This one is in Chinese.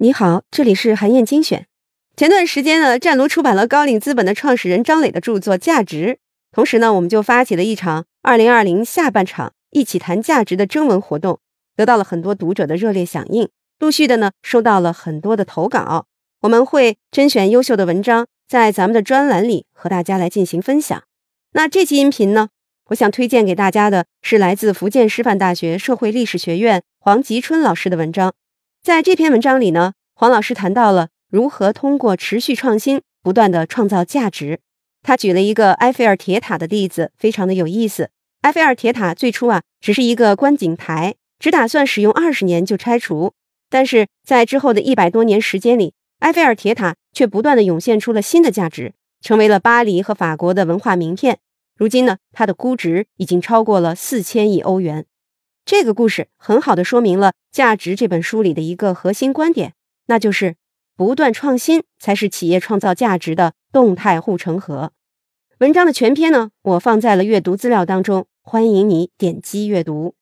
你好，这里是韩燕精选。前段时间呢，湛卢出版了高瓴资本的创始人张磊的著作《价值》，同时呢，我们就发起了一场二零二零下半场一起谈价值的征文活动，得到了很多读者的热烈响应，陆续的呢收到了很多的投稿，我们会甄选优秀的文章，在咱们的专栏里和大家来进行分享。那这期音频呢，我想推荐给大家的是来自福建师范大学社会历史学院黄吉春老师的文章。在这篇文章里呢，黄老师谈到了如何通过持续创新，不断的创造价值。他举了一个埃菲尔铁塔的例子，非常的有意思。埃菲尔铁塔最初啊，只是一个观景台，只打算使用二十年就拆除。但是在之后的一百多年时间里，埃菲尔铁塔却不断的涌现出了新的价值，成为了巴黎和法国的文化名片。如今呢，它的估值已经超过了四千亿欧元。这个故事很好的说明了《价值》这本书里的一个核心观点，那就是不断创新才是企业创造价值的动态护城河。文章的全篇呢，我放在了阅读资料当中，欢迎你点击阅读。